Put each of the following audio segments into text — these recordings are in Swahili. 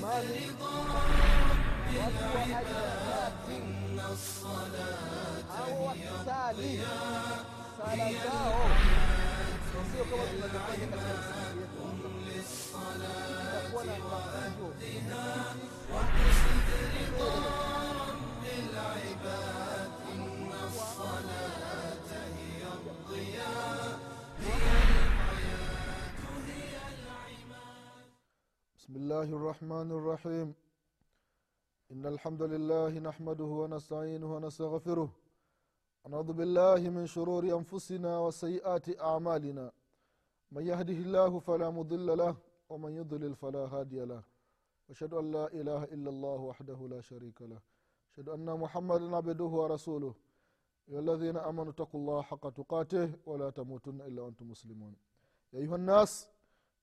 mali watu wa ajabati au wakisali sala zao sio kama tunavyofanya katika misikiti yetu itakuwa na mafunzo بسم الله الرحمن الرحيم إن الحمد لله نحمده ونستعينه ونستغفره ونعوذ بالله من شرور أنفسنا وسيئات أعمالنا من يهده الله فلا مضل له ومن يضلل فلا هادي له وأشهد أن لا إله إلا الله وحده لا شريك له أشهد أن محمدا عبده ورسوله يا الذين آمنوا اتقوا الله حق تقاته ولا تموتن إلا وأنتم مسلمون يا أيها الناس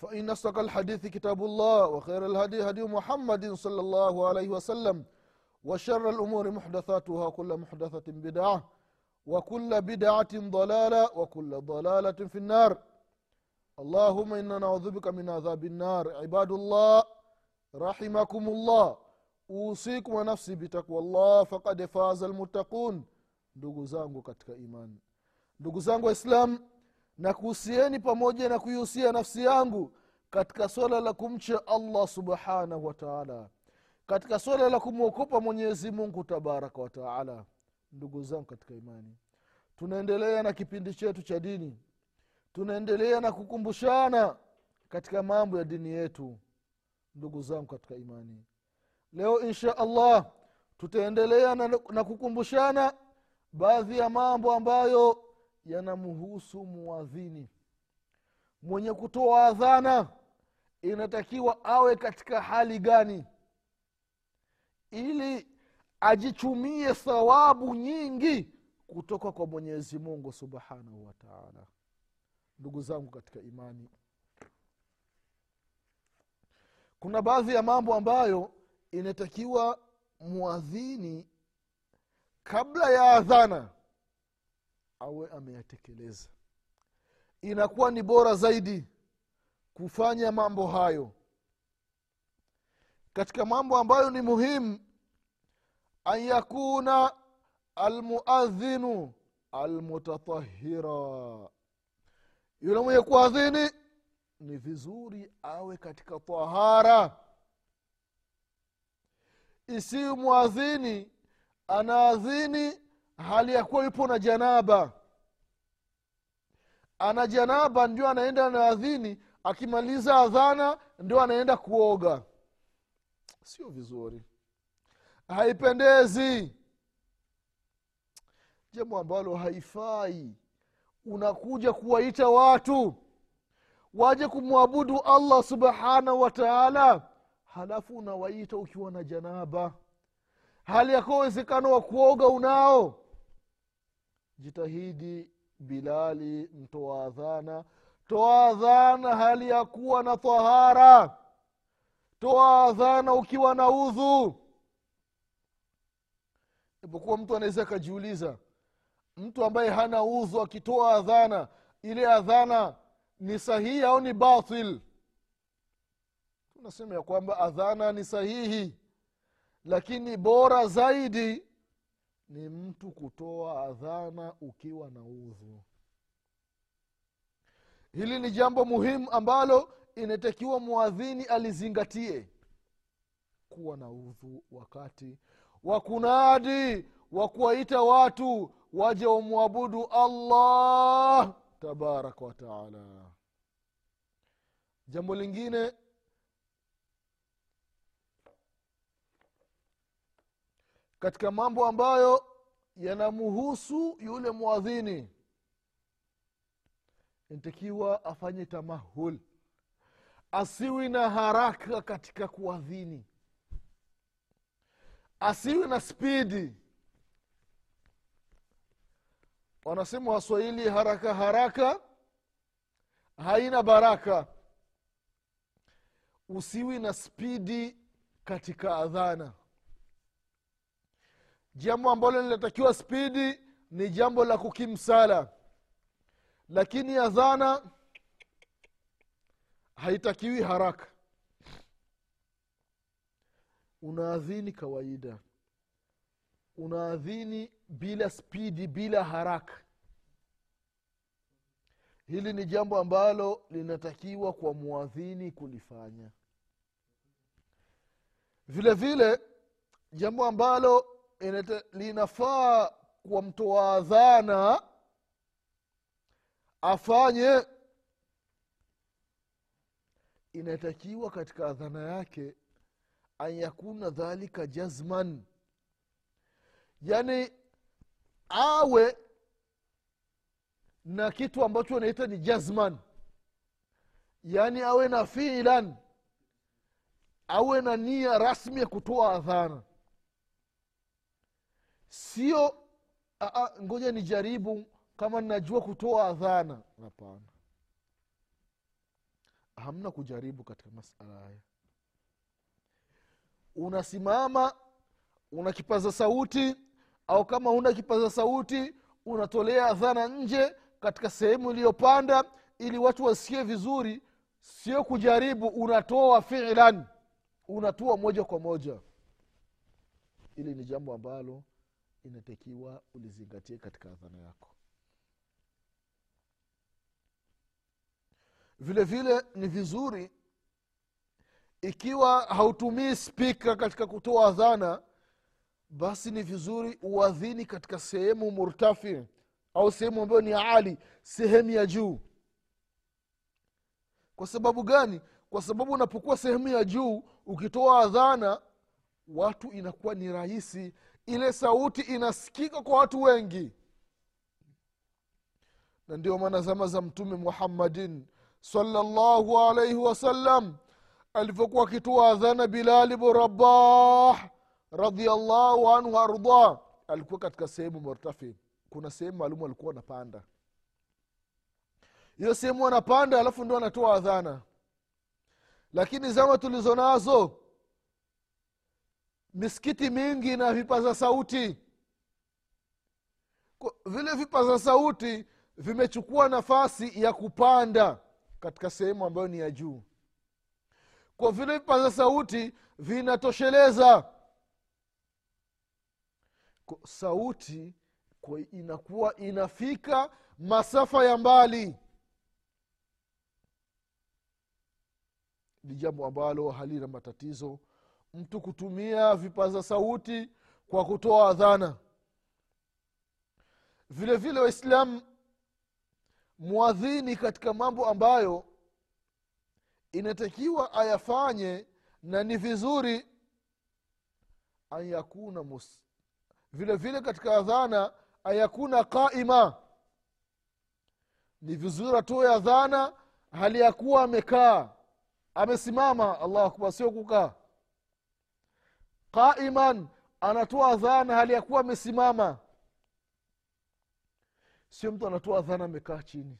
فإن أصدق الحديث كتاب الله وخير الهدي هدي محمد صلى الله عليه وسلم وشر الأمور محدثاتها وكل محدثة بدعة وكل بدعة ضلالة وكل ضلالة في النار اللهم إنا نعوذ بك من عذاب النار عباد الله رحمكم الله أوصيكم ونفسي بتقوى الله فقد فاز المتقون ndugu zangu katika imani ndugu zangu waislamu na kuhusieni pamoja na kuihusia nafsi yangu katika swala la kumcha allah subhanahu wataala katika swala la kumwokopa mwenyezi mungu tabaraka wataala ndugu zangu katika imani tunaendelea na kipindi chetu cha dini tunaendelea na kukumbushana katika mambo ya dini yetu ndugu zangu katika imani. Leo insha allah tutaendelea na, na kukumbushana baadhi ya mambo ambayo yanamhusu muadhini. Mwenye kutoa adhana inatakiwa awe katika hali gani? Ili ajichumie thawabu nyingi kutoka kwa mwenyezi mungu subhanahu wataala ndugu zangu katika imani kuna baadhi ya mambo ambayo inatakiwa mwadhini kabla ya adhana awe ameyatekeleza. Inakuwa ni bora zaidi kufanya mambo hayo. Katika mambo ambayo ni muhimu an yakuna almuadhinu almutatahira yule mwenye kuadhini ni vizuri awe katika tahara. Isiyo mwadhini anaadhini hali ya kuwa yupo na janaba. Ana janaba ndio anaenda anaadhini akimaliza adhana ndio anaenda kuoga. Sio vizuri. Haipendezi. Jambo ambalo haifai. Unakuja kuwaita watu. Waje kumwabudu allah subhanahu wa taala. Halafu unawaita ukiwa na janaba. Hali yakuwa uwezekano wa kuoga unao jitahidi bilali mtoa adhana. Toa adhana hali ya kuwa na tahara. Toa adhana ukiwa na udhu. Ipokuwa mtu anaweza akajiuliza mtu ambaye hana udhu akitoa adhana ile adhana ni sahihi au ni batil? Tunasema ya kwamba adhana ni sahihi lakini bora zaidi ni mtu kutoa adhana ukiwa na udhu. Hili ni jambo muhimu ambalo inatakiwa mwadhini alizingatie. Kuwa na udhu wakati wa kunadi wa kuwaita watu waje wamwabudu allah tabaraka wataala jambo lingine katika mambo ambayo yanamuhusu yule mwadhini inatakiwa afanye tamahul. Asiwi na haraka katika kuadhini. Asiwi na spidi wanasema waswahili haraka haraka haina baraka. Usiwi na spidi katika adhana jambo ambalo linatakiwa spidi ni jambo la kukimsala. Lakini adhana haitakiwi haraka. Unaadhini kawaida. Unaadhini bila spidi bila haraka. Hili ni jambo ambalo linatakiwa kwa mwadhini kulifanya. Vile vile jambo ambalo linafaa kwa mtoa adhana afanye inatakiwa katika adhana yake an yakuna dhalika jazman. Yani awe na kitu ambacho naita ni jazman. Yaani awe na filan awe na nia rasmi ya kutoa adhana sio "Ah, ah, ngoja nijaribu kama ninajua kutoa adhana. Hapana. Hamna kujaribu katika masala haya. Unasimama una kipaza sauti au kama una kipaza sauti unatolea adhana nje katika sehemu iliyopanda ili watu wasikie vizuri. Sio kujaribu unatoa filan. Unatoa moja kwa moja. Ili ni jambo ambalo inatakiwa ulizingatie katika adhana yako. Vile vile ni vizuri ikiwa hautumii spika katika kutoa adhana basi ni vizuri uadhini katika sehemu murtafi au sehemu ambayo ni ali sehemu ya juu. Kwa sababu gani? Kwa sababu unapokuwa sehemu ya juu ukitoa adhana watu inakuwa ni rahisi ile sauti inasikika kwa watu wengi. Na ndio maana zama za mtume muhammadin salllahu alaihi wasallam alivyokuwa akitoa adhana bilali bnu rabah radiallahu anhu ardah alikuwa katika sehemu murtafi. Kuna sehemu maalumu alikuwa anapanda. Hiyo sehemu anapanda alafu ndo anatoa adhana. Lakini zama tulizo nazo misikiti mingi na vipaza sauti. Vile vipaza sauti vimechukua nafasi ya kupanda katika sehemu ambayo ni ya juu. Kwa vile vipaza sauti vinatosheleza. Kwa- sauti kwa inakuwa inafika masafa ya mbali. Ni jambo ambalo halina matatizo mtu kutumia vipaza sauti kwa kutoa adhana. Vile vile waislamu mwadhini katika mambo ambayo inatakiwa ayafanye na ni vizuri an yakuna mus vile vile katika adhana ayakuna qaima. Ni vizuri atoe adhana hali ya kuwa amekaa amesimama allahu akbar sio kukaa qaiman anatoa adhana hali ya kuwa amesimama. Sio mtu anatoa adhana amekaa chini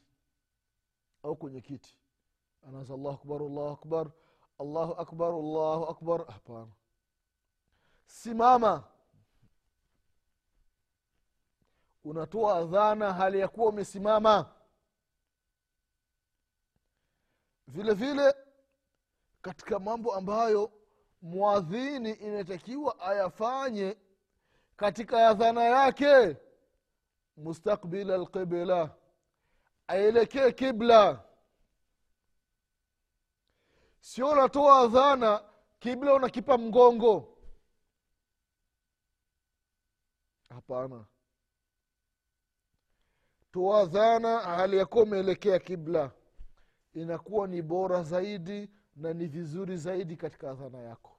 au kwenye kiti. Anaanza allahu akbar allahu akbar allahu akbar allahu akbar. Hapana. Simama. Unatoa adhana hali ya kuwa umesimama. Vile vile katika mambo ambayo mwadhini inatakiwa ayafanye katika adhana yake. Mustakbila lqibla aelekee kibla. Sio unatoa adhana kibla unakipa mgongo. Hapana. Toa dhana hali yakuwa umeelekea kibla. Inakuwa ni bora zaidi na ni vizuri zaidi katika adhana yako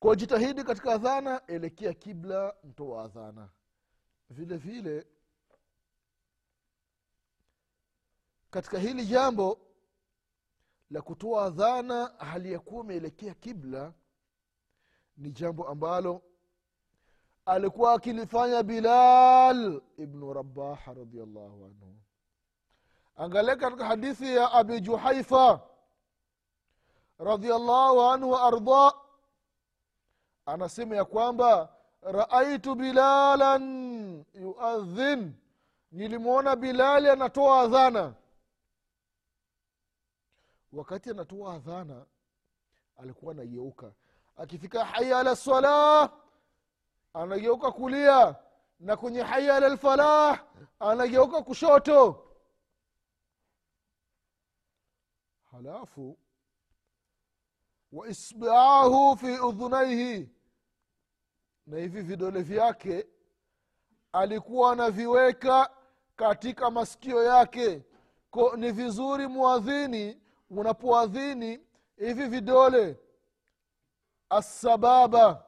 kwa jitahidi katika adhana elekea kibla mtoa adhana. Vile vile katika hili jambo la kutoa adhana hali ya kuwa umeelekea kibla ni jambo ambalo alikuwa akilifanya bilal ibnu rabaha radiallahu anhu. Angalia katika hadithi ya abi juhaifa radiallahu anhu waardah anasema ya kwamba raaitu bilalan yuadhin nilimwona bilali anatoa adhana. Wakati anatoa adhana alikuwa anageuka. Akifika haya ala salah anageuka kulia. Na kwenye haya ala lfalah anageuka kushoto. Halafu waisbaahu fi udhunaihi na hivi vidole vyake alikuwa anaviweka katika masikio yake. Ko ni vizuri mwadhini unapoadhini hivi vidole. Assababa.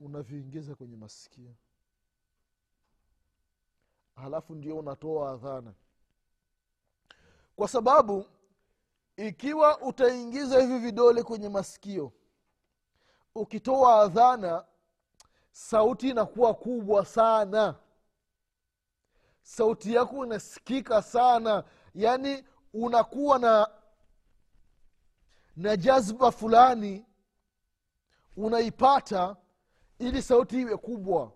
Unaviingiza kwenye masikio. Halafu ndio unatoa adhana. Kwa sababu ikiwa utaingiza hivi vidole kwenye masikio ukitoa adhana sauti inakuwa kubwa sana. Sauti yako inasikika sana. Yaani unakuwa na na jazba fulani unaipata ili sauti iwe kubwa.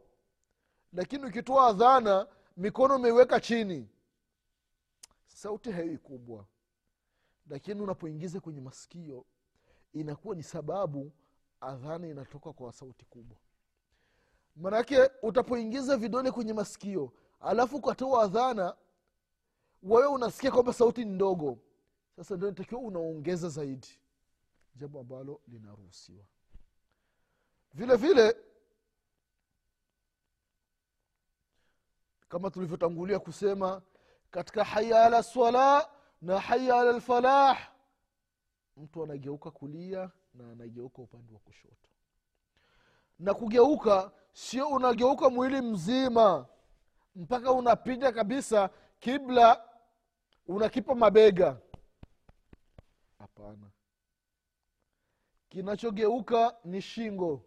Lakini ukitoa adhana mikono umeiweka chini. Sauti haiwi kubwa. Lakini unapoingiza kwenye masikio inakuwa ni sababu adhana inatoka kwa sauti kubwa. Manake utapoingiza vidole kwenye masikio alafu ukatoa adhana wewe unasikia kwamba sauti ni ndogo. Sasa ndio natakiwa unaongeza zaidi jambo ambalo linaruhusiwa. Vile vile kama tulivyotangulia kusema katika haya ala swala na haya ala lfalah mtu anageuka kulia na anageuka upande wa kushoto. Na kugeuka sio unageuka mwili mzima mpaka unapiga kabisa kibla unakipa mabega. Hapana. Kinachogeuka ni shingo.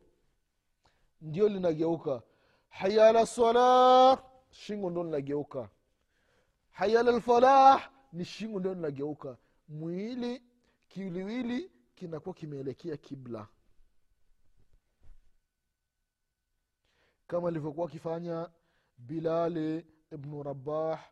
Ndio linageuka. Hayala salah shingo ndo linageuka. Hayala lfalah ni shingo ndio linageuka. Mwili kiwiliwili kinakuwa kimeelekea kibla. Kama alivyokuwa akifanya bilali ibnu rabah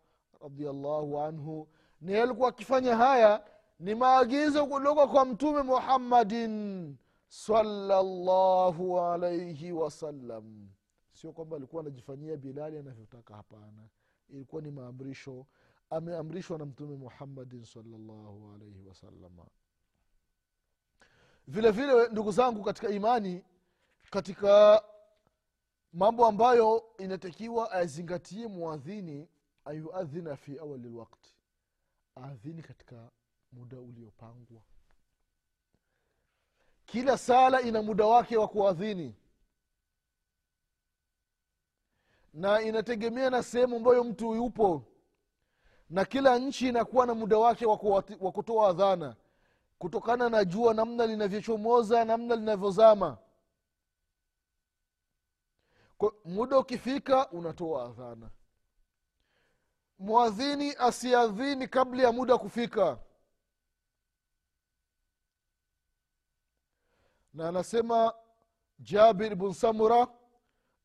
radiallahu anhu. Ni alikuwa akifanya haya ni maagizo kutoka kwa mtume muhammadin salllahu alaihi wasallam sio kwamba alikuwa anajifanyia bilali anavyotaka hapana. Ilikuwa ni maamrisho. Ameamrishwa na mtume muhammadin salllahu alaihi wasalama vile vile ndugu zangu katika imani katika mambo ambayo inatakiwa azingatie muadhini ayuadhina fi awali lwakti aadhini katika muda uliopangwa. Kila sala ina muda wake wa kuadhini. Na inategemea na sehemu ambayo mtu yupo. Na kila nchi inakuwa na muda wake wa kutoa adhana kutokana na jua namna linavyochomoza namna linavyozama. Muda ukifika unatoa adhana. Mwadhini asiadhini kabla ya muda kufika. Na anasema jabir bn samura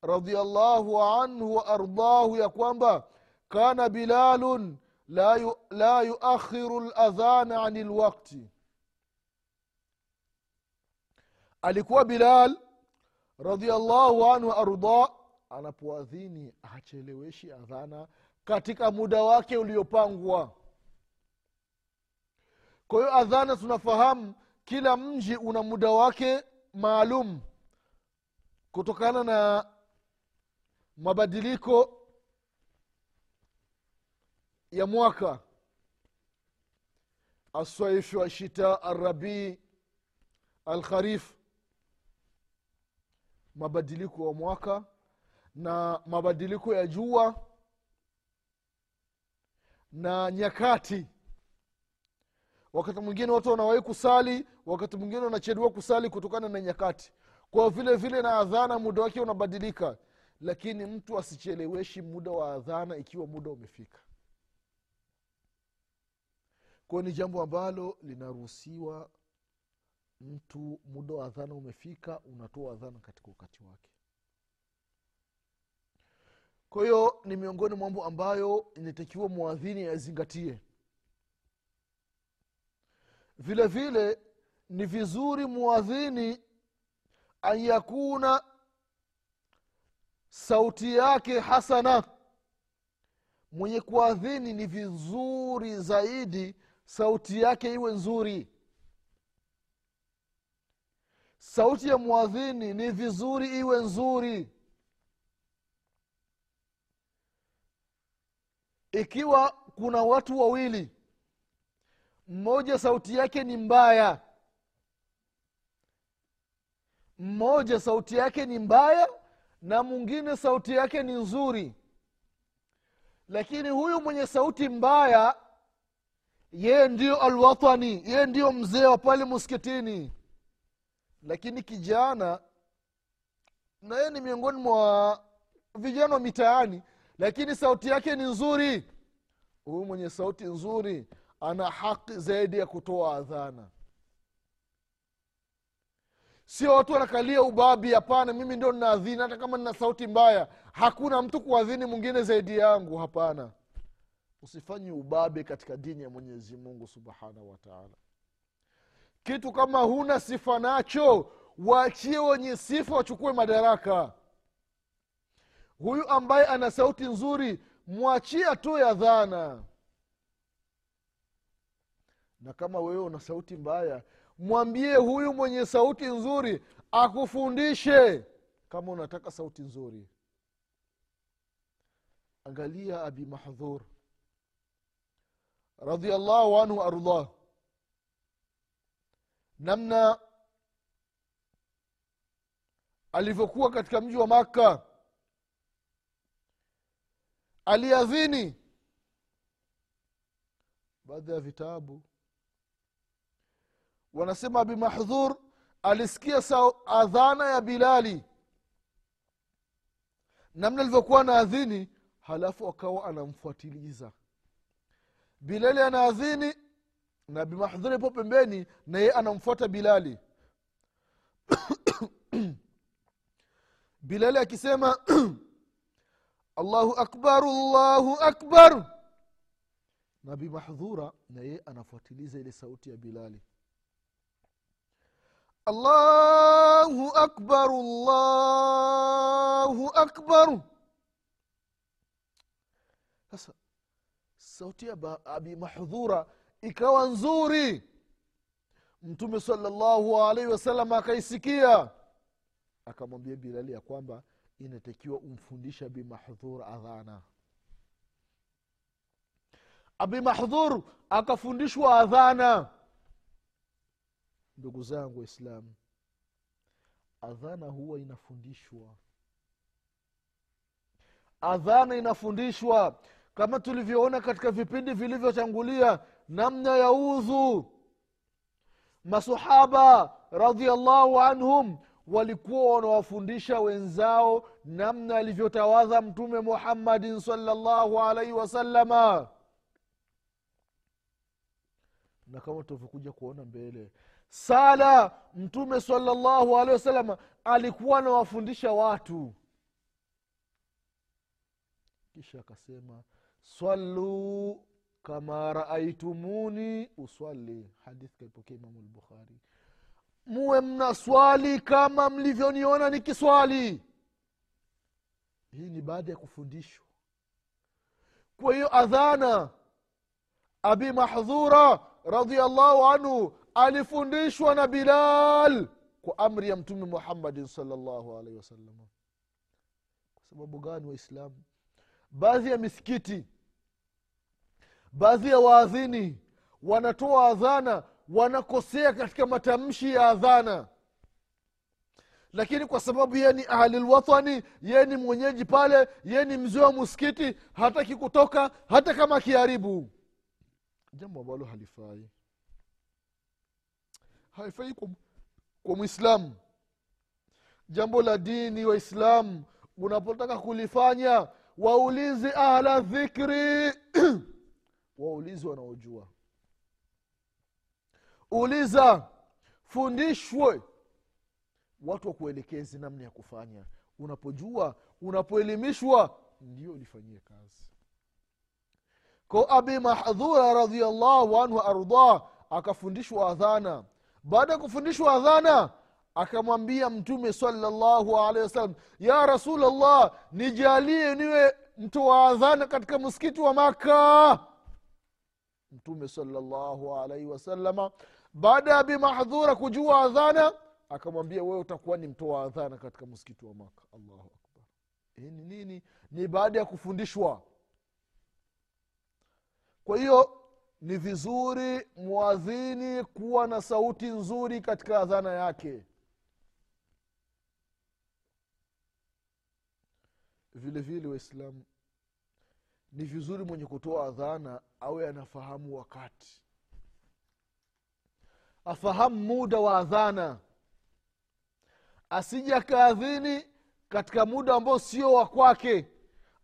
radiallahu anhu waardahu ya kwamba kana bilalun la, yu, yuakhiru ladhana ani lwakti alikuwa bilal radiallahu anhu arda anapoadhini hacheleweshi adhana katika muda wake uliopangwa. Kwa hiyo adhana tunafahamu kila mji una muda wake maalum kutokana na mabadiliko ya mwaka. Aswaifu ashita arabii alkharif mabadiliko ya mwaka na mabadiliko ya jua na nyakati. Wakati mwingine watu wanawahi kusali wakati mwingine wanachelewa kusali kutokana na nyakati. Kwa vile vile na adhana muda wake unabadilika lakini mtu asicheleweshi muda wa adhana ikiwa muda umefika. Kwayo ni jambo ambalo linaruhusiwa mtu muda wa adhana umefika unatoa adhana katika wakati wake. Kwa hiyo ni miongoni mambo ambayo inatakiwa mwadhini yazingatie vile vile ni vizuri mwadhini an sauti yake hasana. Mwenye kuadhini ni vizuri zaidi sauti yake iwe nzuri sauti ya mwadhini ni vizuri iwe nzuri. Ikiwa kuna watu wawili mmoja sauti yake ni mbaya. Mmoja sauti yake ni mbaya na mwingine sauti yake ni nzuri. Lakini huyu mwenye sauti mbaya yeye ndiyo alwatani yeye ndiyo mzee wa pale muskitini lakini kijana na yeye ni miongoni mwa vijana wa mitaani lakini sauti yake ni nzuri. Huyu mwenye sauti nzuri ana haki zaidi ya kutoa adhana. Sio watu wanakalia ubabi hapana mimi ndio ninaadhini hata kama nina sauti mbaya hakuna mtu kuadhini mwingine zaidi yangu hapana. Usifanye ubabe katika dini ya mwenyezi mungu subhanahu wataala kitu kama huna sifa nacho waachie wenye sifa wachukue madaraka. Huyu ambaye ana sauti nzuri mwachie atoe adhana. Na kama wewe una sauti mbaya mwambie huyu mwenye sauti nzuri akufundishe. Kama unataka sauti nzuri angalia abi mahdhur radiallahu anhu ardah namna alivyokuwa katika mji wa makka. Aliadhini baadhi ya vitabu. Wanasema abi mahdhur sao adhana ya bilali. Namna alivyokuwa na adhini halafu akawa anamfuatiliza. Bilali anaadhini na bimahdhuri po pembeni na yeye anamfuata bilali. Bilali akisema allahu akbar allahu akbar. Nabi mahdhura na yeye anafuatiliza ile sauti ya bilali. Allahu akbar allahu akbar. Sasa sauti ya abi mahdhura ikawa nzuri. Mtume salllahu alaihi wasallam akaisikia. Akamwambia bilali ya kwamba inatakiwa umfundisha bimahdhur adhana. Abi mahdhur akafundishwa adhana. Ndugu zangu waislamu adhana huwa inafundishwa. Adhana inafundishwa. Kama tulivyoona katika vipindi vilivyotangulia namna ya udhu. Masahaba radiallahu anhum walikuwa wanawafundisha wenzao namna alivyotawadha mtume muhammadin salllahu alaihi wasalama na kama tutavyokuja kuona mbele sala mtume salllahu alehi wasalama alikuwa anawafundisha watu. Kisha akasema swaluu kama raaitumuni uswali. Hadithi kaipokea imamu lbukhari muwe mna swali kama mlivyoniona nikiswali. Hii ni baada ya kufundishwa. Kwa hiyo adhana abi mahdhura radiallahu anhu alifundishwa na bilal kwa amri ya mtume muhammadin salllahu alaihi wasallam. Kwa sababu gani waislamu? Baadhi ya misikiti baadhi ya waadhini wanatoa adhana wanakosea katika matamshi ya adhana. Lakini kwa sababu yeye ni ahlilwathani yeye ni mwenyeji pale yeye ni mzee wa muskiti hataki kutoka hata kama akiharibu. Jambo ambalo halifai. Haifai kwa, kwa mwislamu jambo la dini waislamu unapotaka kulifanya waulizi ahla dhikri waulizi wanaojua. Uliza fundishwe. Watu wakuelekezi namna ya kufanya. Unapojua unapoelimishwa ndio ulifanyie kazi. Ko abi mahdhura radiallahu anhu ardah akafundishwa adhana. Baada ya kufundishwa adhana akamwambia mtume salallahu alehi wasallam ya rasulllah nijalie niwe mtoa adhana katika msikiti wa maka mtume salallahu alaihi wasalama baada ya bimahdhura kujua adhana akamwambia wewe utakuwa ni mtoa adhana katika msikiti wa maka. Allahu akbar. Hii ni nini? Ni baada ya kufundishwa. Kwa hiyo ni vizuri mwadhini kuwa na sauti nzuri katika adhana yake. Vile vile waislamu ni vizuri mwenye kutoa adhana awe anafahamu wakati. Afahamu muda wa adhana. Asija kaadhini katika muda ambao sio wa kwake.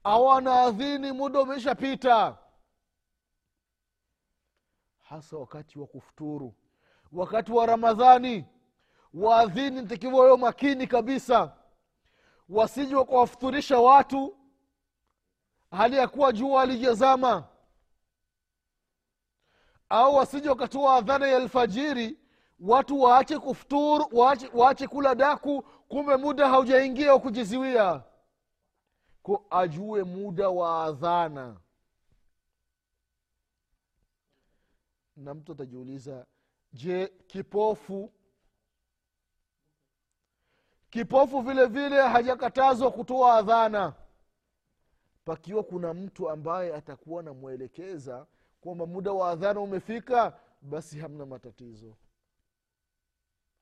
Au anaadhini muda umeshapita. Hasa wakati wa kufuturu. Wakati wa ramadhani. Waadhini ntakiwa weo makini kabisa. Wasije wakawafuturisha watu hali ya kuwa jua alijazama au wasije wakatoa adhana ya alfajiri watu waache kufuturu waache, waache kula daku kumbe muda haujaingia wa kujiziwia ko ajue muda wa adhana. Na mtu atajiuliza je kipofu? Kipofu vile vile hajakatazwa kutoa adhana pakiwa kuna mtu ambaye atakuwa namwelekeza kwamba muda wa adhana umefika basi hamna matatizo.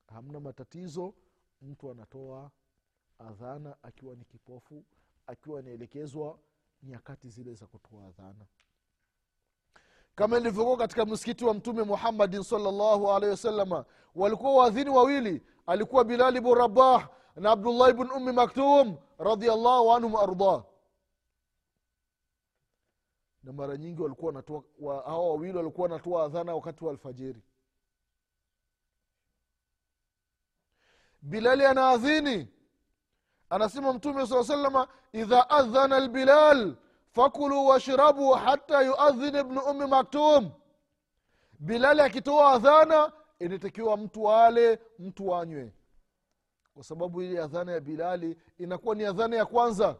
Hamna matatizo mtu anatoa adhana akiwa ni kipofu akiwa anaelekezwa nyakati zile za kutoa adhana. Kama ilivyokuwa katika msikiti wa mtume muhammadin salllahu alehi wasalama walikuwa waadhini wawili alikuwa bilali bnu rabah na abdullahi bn ummi maktum radiallahu anhum waardah na mara nyingi walikuwa wanatoa wa, hawa wawili walikuwa wanatoa adhana wakati wa alfajiri. Bilali anaadhini anasema mtume saa salama idha adhana lbilal fakulu washrabu hata yuadhin bnu umi maktum. Bilali akitoa adhana inatakiwa mtu ale mtu anywe. Kwa sababu ile adhana ya bilali inakuwa ni adhana ya kwanza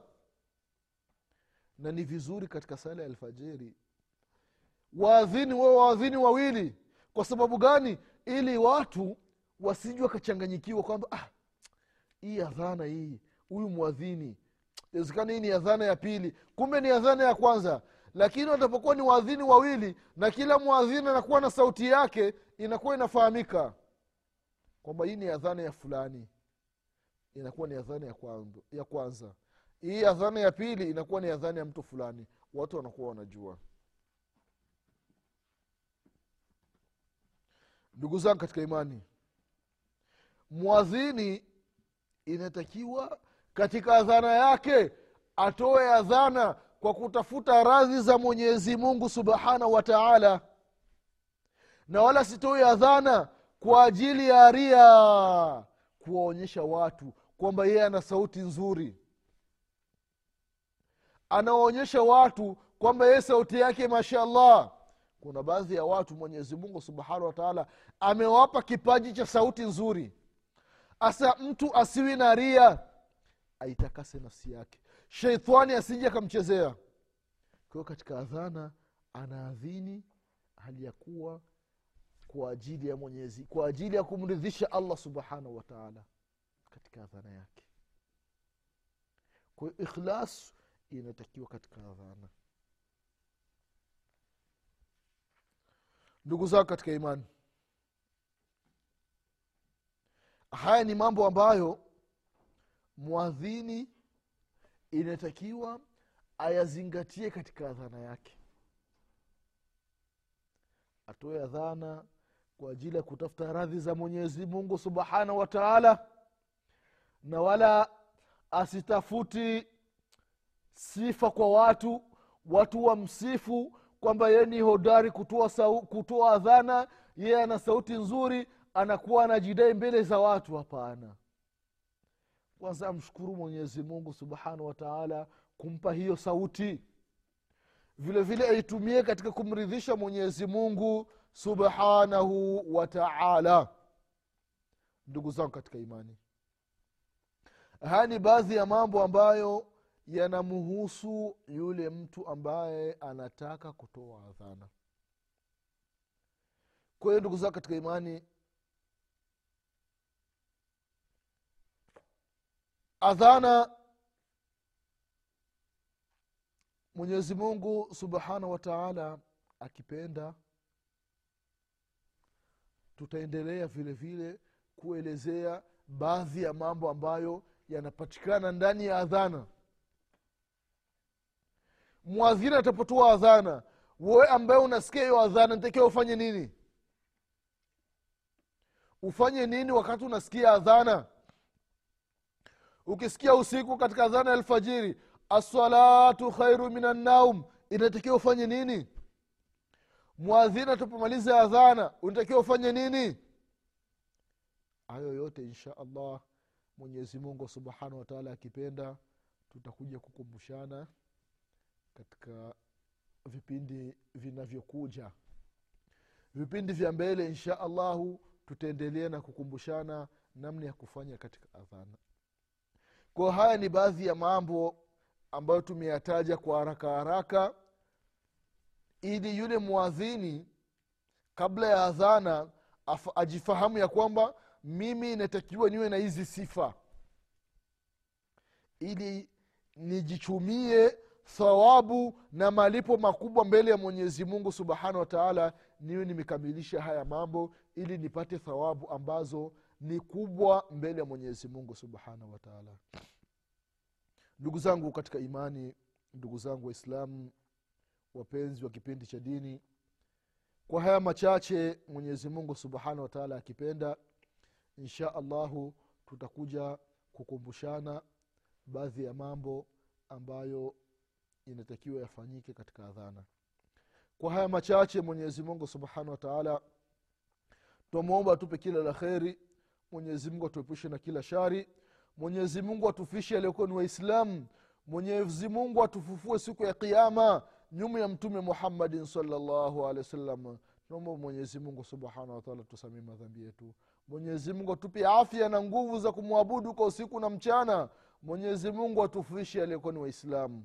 na ni vizuri katika sala ya alfajiri. Waadhini wao waadhini wawili. Kwa sababu gani? Ili watu wasije wakachanganyikiwa kwamba ah, hii adhana hii huyu mwadhini. Inawezekana hii ni adhana ya pili kumbe ni adhana ya kwanza. Lakini watapokuwa ni waadhini wawili na kila mwadhini anakuwa na sauti yake inakuwa inafahamika kwamba hii ni adhana ya fulani. Inakuwa ni adhana ya kwanza hii adhana ya pili inakuwa ni adhana ya mtu fulani. Watu wanakuwa wanajua. Ndugu zangu katika imani mwadhini inatakiwa katika adhana yake atoe adhana kwa kutafuta radhi za mwenyezi mungu subhanahu wa taala. Na wala sitoe adhana kwa ajili ya ria kuwaonyesha watu kwamba yeye ana sauti nzuri anawaonyesha watu kwamba yeye sauti yake mashallah. Kuna baadhi ya watu mwenyezi mungu subhanahu wataala amewapa kipaji cha sauti nzuri. Hasa mtu asiwi na ria aitakase nafsi yake. Sheitani asije akamchezea. Kwahiyo katika adhana anaadhini hali ya kuwa kwa ajili ya mwenyezi kwa ajili ya kumridhisha allah subhanahu wataala katika adhana yake. Kwahiyo ikhlas inatakiwa katika adhana. Ndugu zao katika imani haya ni mambo ambayo mwadhini inatakiwa ayazingatie katika adhana yake. Atoe adhana kwa ajili ya kutafuta radhi za mwenyezi mungu subhanahu wa taala na wala asitafuti sifa kwa watu watu wamsifu kwamba yeye ni hodari kutoa, kutoa adhana yeye ana sauti nzuri anakuwa anajidai mbele za watu. Hapana. Kwanza amshukuru mwenyezi mungu subhanahu wataala kumpa hiyo sauti. Vile vile aitumie katika kumridhisha mwenyezi mungu subhanahu wataala ndugu zangu katika imani haya ni baadhi ya mambo ambayo yanamhusu yule mtu ambaye anataka kutoa adhana. Kwa hiyo ndugu zao katika imani adhana mwenyezi mungu subhanahu wa taala akipenda tutaendelea vile vile kuelezea baadhi ya mambo ambayo yanapatikana ndani ya adhana mwadhini atapotoa adhana wewe ambaye unasikia hiyo adhana ntakiwa ufanye nini? Ufanye nini wakati unasikia adhana? Ukisikia usiku katika adhana ya alfajiri assalatu khairu min annaum inatakiwa ufanye nini? Mwadhini atapomaliza adhana unatakiwa ufanye nini? Hayo yote insha allah mwenyezi mungu subhanahu wataala akipenda tutakuja kukumbushana katika vipindi vinavyokuja. Vipindi vya mbele insha allahu tutaendelea na kukumbushana namna ya kufanya katika adhana. Kwa haya ni baadhi ya mambo ambayo tumeyataja kwa haraka haraka ili yule mwadhini kabla ya adhana ajifahamu ya kwamba mimi inatakiwa niwe na hizi sifa. Ili nijichumie thawabu na malipo makubwa mbele ya mwenyezi mungu subhanahu wataala niwe nimekamilisha haya mambo ili nipate thawabu ambazo ni kubwa mbele ya mwenyezi mungu subhanahu wataala ndugu zangu katika imani ndugu zangu waislamu wapenzi wa kipindi cha dini kwa haya machache mwenyezi mungu subhanahu wataala akipenda insha allahu tutakuja kukumbushana baadhi ya mambo ambayo inatakiwa yafanyike katika adhana. Kwa haya machache mwenyezi mungu subhanahu wa twamwomba atupe kila la kheri mwenyezi mungu atuepushe na kila shari mwenyezi mungu atufishe aliokuwa ni waislamu mwenyezi mungu atufufue siku ya kiama nyuma ya mtume muhammadin salllahu alehi wasallam tunaomba mwenyezi mungu subhanahu wataala tusamii madhambi yetu. Mwenyezi mungu atupe afya na nguvu za kumwabudu kwa usiku na mchana. Mwenyezi mungu atufishe aliyekuwa ni waislamu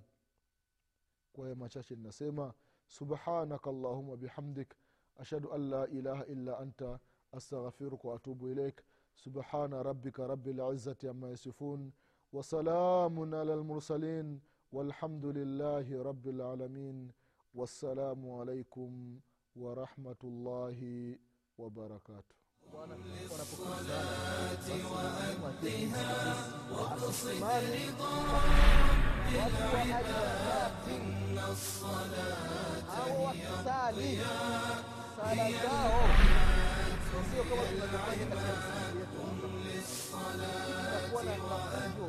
kwa haya machache ninasema subhanaka allahuma bihamdik ashhadu an la ilaha illa anta astaghfiruka waatubu ilaik subhana rabbika rabi lizati ama yasifun wasalamun ala lmursalin والحمد لله رب العالمين والسلام عليكم ورحمة الله وبركاته au wakisali sala zao sio kama tunavyofanya katika msikiti yetu inakuwa na mafunzo